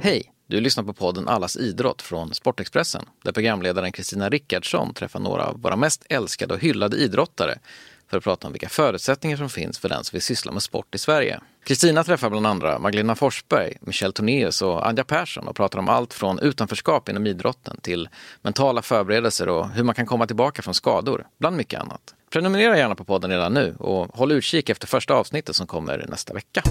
Hej! Du lyssnar på podden Allas idrott från Sportexpressen där programledaren Kristina Rickardsson träffar några av våra mest älskade och hyllade idrottare för att prata om vilka förutsättningar som finns för den som vill syssla med sport i Sverige. Kristina träffar bland andra Magdalena Forsberg, Michel Tornéus och Anja Persson och pratar om allt från utanförskap inom idrotten till mentala förberedelser och hur man kan komma tillbaka från skador, bland mycket annat. Prenumerera gärna på podden redan nu och håll utkik efter första avsnittet som kommer nästa vecka.